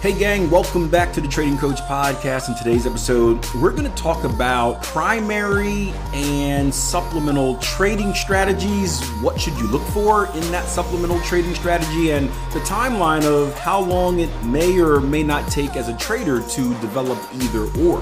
Hey, gang, welcome back to the Trading Coach Podcast. In today's episode, we're going to talk about primary and supplemental trading strategies. What should you look for in that supplemental trading strategy, and the timeline of how long it may or may not take as a trader to develop either or.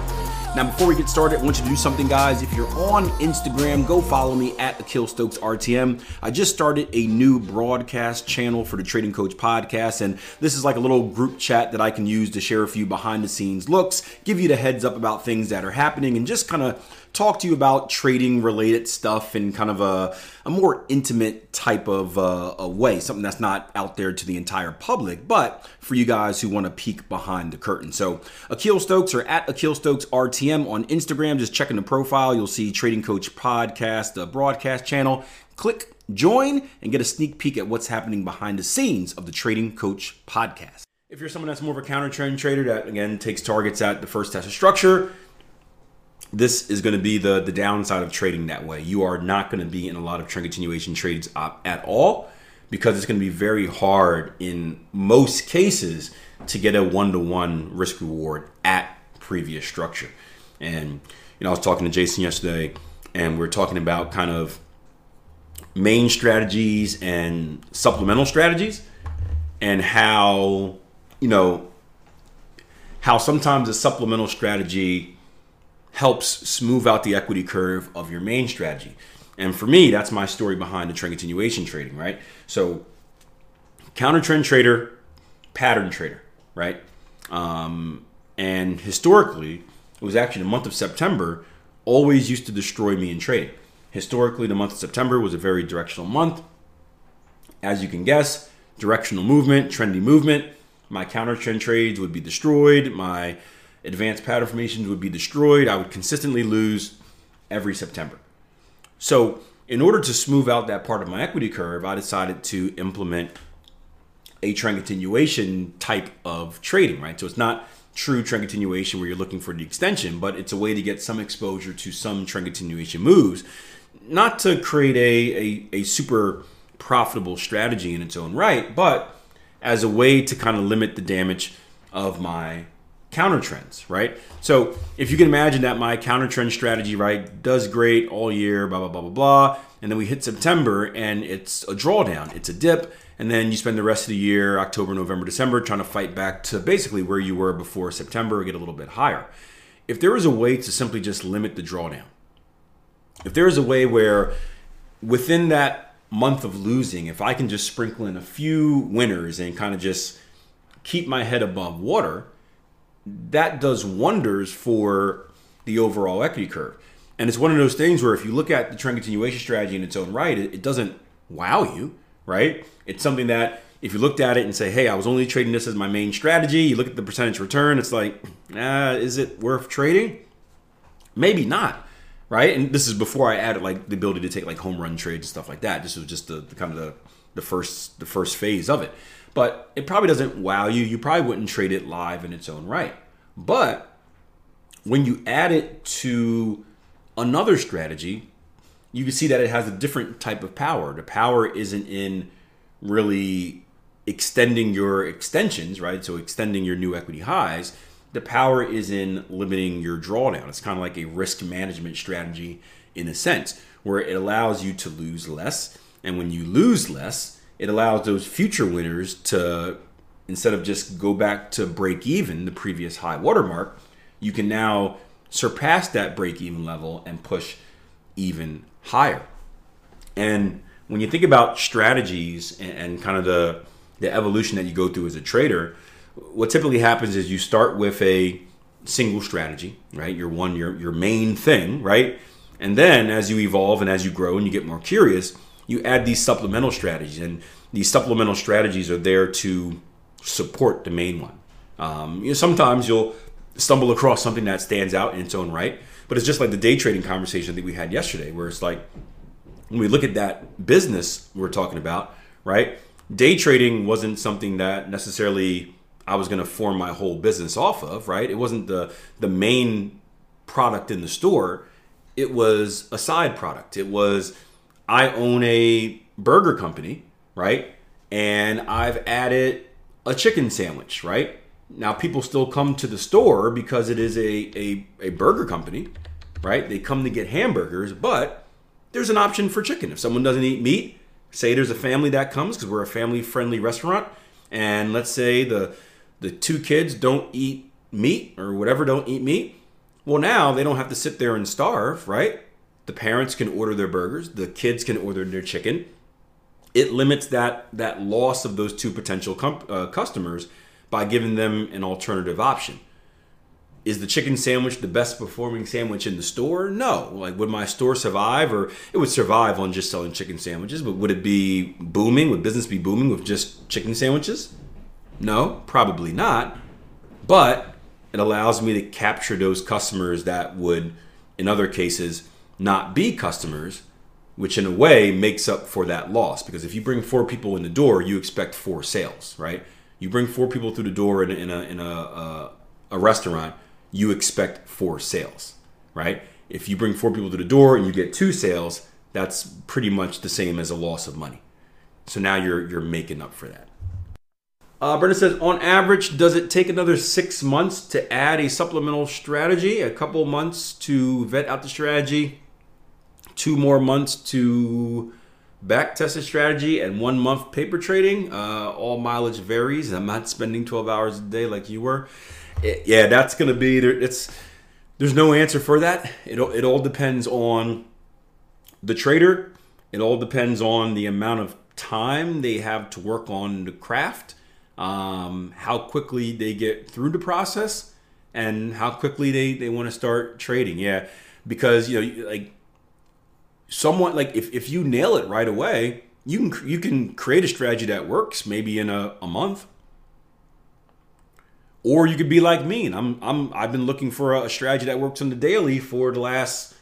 Now, before we get started, I want you to do something, guys. If you're on Instagram, go follow me at Akil Stokes RTM. I just started a new broadcast channel for the Trading Coach podcast, and this is like a little group chat that I can use to share a few behind the scenes looks, give you the heads up about things that are happening, and just kind of talk to you about trading related stuff in kind of a, a more intimate type of uh, a way, something that's not out there to the entire public, but for you guys who want to peek behind the curtain. So, Akil Stokes or at Akil Stokes RTM on Instagram, just checking the profile, you'll see Trading Coach Podcast, the broadcast channel. Click join and get a sneak peek at what's happening behind the scenes of the Trading Coach Podcast. If you're someone that's more of a counter trend trader that again takes targets at the first test of structure, this is going to be the the downside of trading that way. You are not going to be in a lot of trend continuation trades at all because it's going to be very hard in most cases to get a one to one risk reward at previous structure. And you know, I was talking to Jason yesterday, and we are talking about kind of main strategies and supplemental strategies, and how you know how sometimes a supplemental strategy helps smooth out the equity curve of your main strategy. And for me, that's my story behind the trend continuation trading, right? So, counter trend trader, pattern trader, right? Um, and historically, it was actually the month of September always used to destroy me in trading. Historically, the month of September was a very directional month. As you can guess, directional movement, trendy movement. My counter trend trades would be destroyed. My advanced pattern formations would be destroyed. I would consistently lose every September. So, in order to smooth out that part of my equity curve, I decided to implement a trend continuation type of trading, right? So, it's not true trend continuation where you're looking for the extension, but it's a way to get some exposure to some trend continuation moves, not to create a, a, a super profitable strategy in its own right, but as a way to kind of limit the damage of my counter trends, right? So if you can imagine that my counter trend strategy, right, does great all year, blah, blah, blah, blah, blah. And then we hit September and it's a drawdown, it's a dip. And then you spend the rest of the year, October, November, December, trying to fight back to basically where you were before September or get a little bit higher. If there is a way to simply just limit the drawdown, if there is a way where within that month of losing, if I can just sprinkle in a few winners and kind of just keep my head above water, that does wonders for the overall equity curve. And it's one of those things where if you look at the trend continuation strategy in its own right, it, it doesn't wow you, right? It's something that if you looked at it and say, hey, I was only trading this as my main strategy, you look at the percentage return, it's like, is it worth trading? Maybe not, right? And this is before I added like the ability to take like home run trades and stuff like that. This was just the, the kind of the, the first the first phase of it but it probably doesn't wow you. You probably wouldn't trade it live in its own right. But when you add it to another strategy, you can see that it has a different type of power. The power isn't in really extending your extensions, right? So extending your new equity highs. The power is in limiting your drawdown. It's kind of like a risk management strategy in a sense, where it allows you to lose less. And when you lose less, it allows those future winners to instead of just go back to break even the previous high watermark you can now surpass that break even level and push even higher. And when you think about strategies and, kind of the the evolution that you go through as a trader what typically happens is you start with a single strategy right? Your one your your main thing right? And then as you evolve and as you grow and you get more curious you add these supplemental strategies, and these supplemental strategies are there to support the main one. Um, you know, sometimes you'll stumble across something that stands out in its own right, but it's just like the day trading conversation that we had yesterday, where it's like when we look at that business we're talking about, right? Day trading wasn't something that necessarily I was going to form my whole business off of, right? It wasn't the the main product in the store. It was a side product. It was I own a burger company, right? And I've added a chicken sandwich, right? Now, people still come to the store because it is a, a, a burger company, right? They come to get hamburgers, but there's an option for chicken. If someone doesn't eat meat, say there's a family that comes because we're a family friendly restaurant, and let's say the the two kids don't eat meat or whatever don't eat meat. Well, now they don't have to sit there and starve, right? The parents can order their burgers, the kids can order their chicken. It limits that that loss of those two potential com- uh, customers by giving them an alternative option. Is the chicken sandwich the best performing sandwich in the store? No. Like, would my store survive? Or it would survive on just selling chicken sandwiches, but would it be booming? Would business be booming with just chicken sandwiches? No, probably not. But it allows me to capture those customers that would, in other cases, not be customers, which in a way makes up for that loss. Because if you bring four people in the door, you expect four sales, right? You bring four people through the door in, in a in a, a, a restaurant, you expect four sales, right? If you bring four people to the door and you get two sales, that's pretty much the same as a loss of money. So now you're you're making up for that. Uh, Brenda says, on average, does it take another six months to add a supplemental strategy? A couple months to vet out the strategy, two more months to back test a strategy, and one month paper trading. Uh, all mileage varies. I'm not spending 12 hours a day like you were. It, yeah, that's going to be there. It's there's no answer for that. It it all depends on the trader. It all depends on the amount of time they have to work on the craft um, how quickly they get through the process, and how quickly they, they want to start trading. Yeah, because you know, like somewhat like if, if you nail it right away, you can you can create a strategy that works maybe in a, a month. Or you could be like me, and I'm I'm I've been looking for a strategy that works on the daily for the last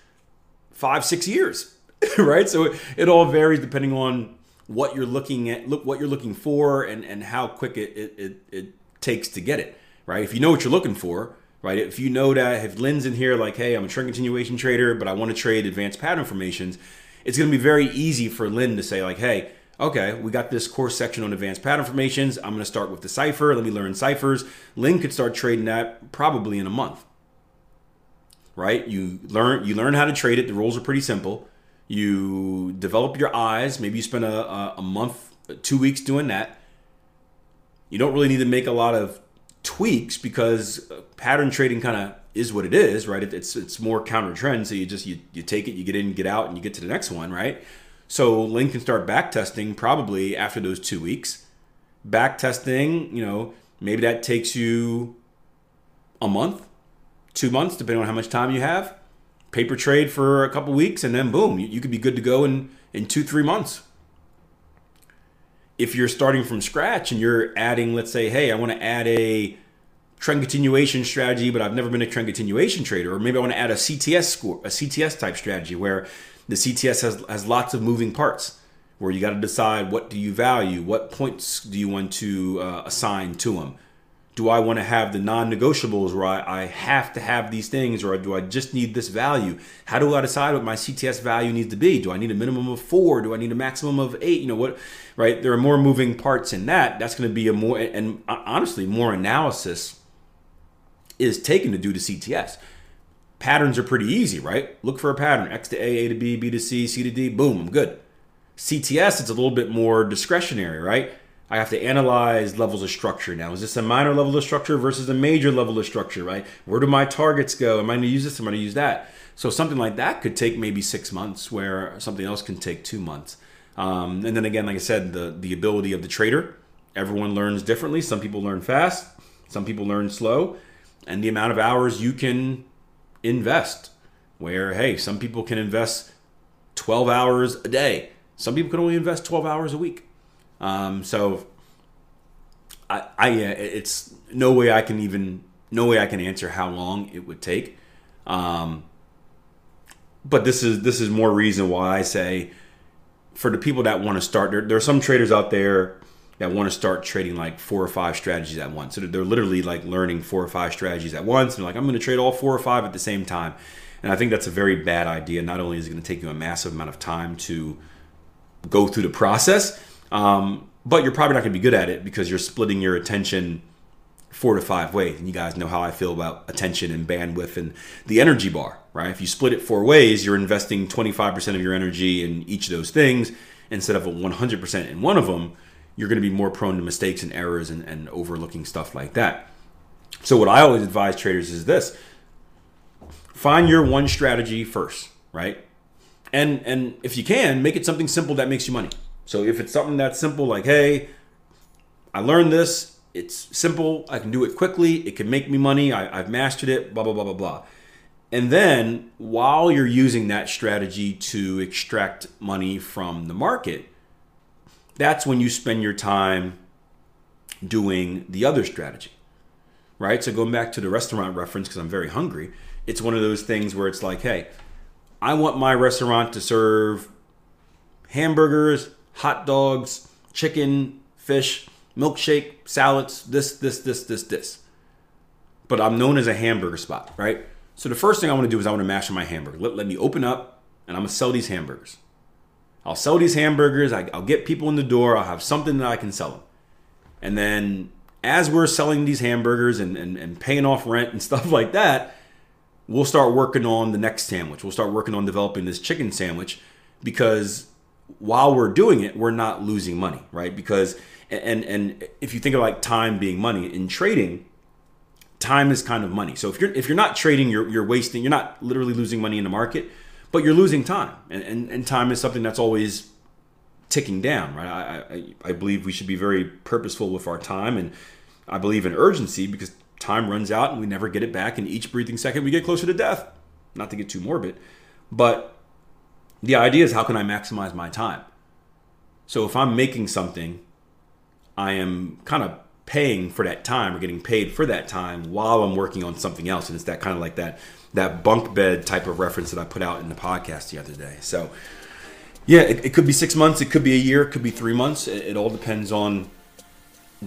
five six years, right? So it, it all varies depending on what you're looking at, look what you're looking for, and and how quick it it, it, it takes to get it. Right. If you know what you're looking for, right? If you know that if Lynn's in here, like, hey, I'm a trend continuation trader, but I want to trade advanced pattern formations, it's going to be very easy for Lynn to say, like, hey, okay, we got this course section on advanced pattern formations. I'm going to start with the cipher. Let me learn ciphers. Lynn could start trading that probably in a month. Right? You learn you learn how to trade it. The rules are pretty simple. You develop your eyes. Maybe you spend a, a, a month, two weeks doing that. You don't really need to make a lot of tweaks because uh, pattern trading kind of is what it is, right? It's it's more counter trend. So you just you, you take it, you get in, get out, and you get to the next one, right? So Lynn can start back testing probably after those two weeks. Back testing, you know, maybe that takes you a month, two months, depending on how much time you have paper trade for a couple weeks, and then boom, you, you could be good to go in, in two, three months. If you're starting from scratch and you're adding, let's say, hey, I want to add a trend continuation strategy, but I've never been a trend continuation trader, or maybe I want to add a CTS score, a CTS type strategy where the CTS has, has lots of moving parts where you got to decide what do you value, what points do you want to uh, assign to them do I want to have the non-negotiables where I, I, have to have these things or do I just need this value? How do I decide what my CTS value needs to be? Do I need a minimum of four? Do I need a maximum of eight? You know what, right? There are more moving parts in that. That's going to be a more, and honestly, more analysis is taken to do the CTS. Patterns are pretty easy, right? Look for a pattern, X to A, A to B, B to C, C to D, boom, I'm good. CTS, it's a little bit more discretionary, right? I have to analyze levels of structure now. Is this a minor level of structure versus a major level of structure, right? Where do my targets go? Am I going to use this? Am I going to use that? So something like that could take maybe six months, where something else can take two months. Um, and then again, like I said, the the ability of the trader. Everyone learns differently. Some people learn fast. Some people learn slow. And the amount of hours you can invest. Where hey, some people can invest 12 hours a day. Some people can only invest 12 hours a week. Um, so I, I, it's no way I can even, no way I can answer how long it would take. Um, but this is this is more reason why I say for the people that want to start, there, there are some traders out there that want to start trading like four or five strategies at once. So they're literally like learning four or five strategies at once. And they're like, I'm going to trade all four or five at the same time. And I think that's a very bad idea. Not only is it going to take you a massive amount of time to go through the process, um, but you're probably not going to be good at it because you're splitting your attention four to five ways. And you guys know how I feel about attention and bandwidth and the energy bar, right? If you split it four ways, you're investing 25% of your energy in each of those things instead of a 100% in one of them. You're going to be more prone to mistakes and errors and, and overlooking stuff like that. So, what I always advise traders is this find your one strategy first, right? And, and if you can, make it something simple that makes you money. So, if it's something that's simple, like, hey, I learned this, it's simple. I can do it quickly. It can make me money. I, have mastered it. Blah blah blah blah blah. And then while you're using that strategy to extract money from the market, that's when you spend your time doing the other strategy, right? So going back to the restaurant reference because I'm very hungry, it's one of those things where it's like, hey, I want my restaurant to serve hamburgers, hot dogs, chicken, fish milkshake, salads, this, this, this, this, this. But I'm known as a hamburger spot, right? So the first thing I want to do is I want to mash my hamburger. Let, let me open up and I'm going to sell these hamburgers. I'll sell these hamburgers. I, will get people in the door. I'll have something that I can sell them. And then as we're selling these hamburgers and, and, and paying off rent and stuff like that, we'll start working on the next sandwich. We'll start working on developing this chicken sandwich because while we're doing it, we're not losing money, right? Because and and if you think of like time being money in trading time is kind of money. So if you're if you're not trading you're, you're wasting you're not literally losing money in the market but you're losing time. And, and, and time is something that's always ticking down right? I, I i believe we should be very purposeful with our time and i believe in urgency because time runs out and we never get it back and each breathing second we get closer to death. Not to get too morbid but the idea is how can i maximize my time so if i'm making something I am kind of paying for that time or getting paid for that time while I'm working on something else. And it's that kind of like that that bunk bed type of reference that I put out in the podcast the other day. So yeah, it, it could be six months, it could be a year, it could be three months. It, it all depends on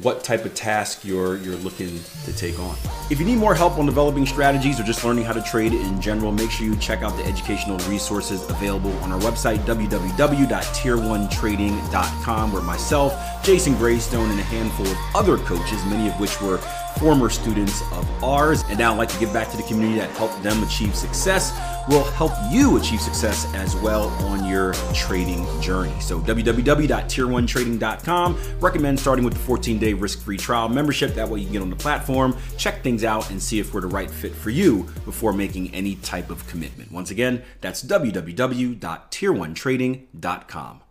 what type of task you're you're looking to take on. If you need more help on developing strategies or just learning how to trade in general, make sure you check out the educational resources available on our website www.tier1trading.com where myself, Jason Graystone and a handful of other coaches, many of which were former students of ours and now I'd like to give back to the community that helped them achieve success will help you achieve success as well on your trading journey. So www.tier1trading.com recommend starting with the 14-day risk-free trial membership that way you can get on the platform, check things out and see if we're the right fit for you before making any type of commitment. Once again, that's www.tier1trading.com.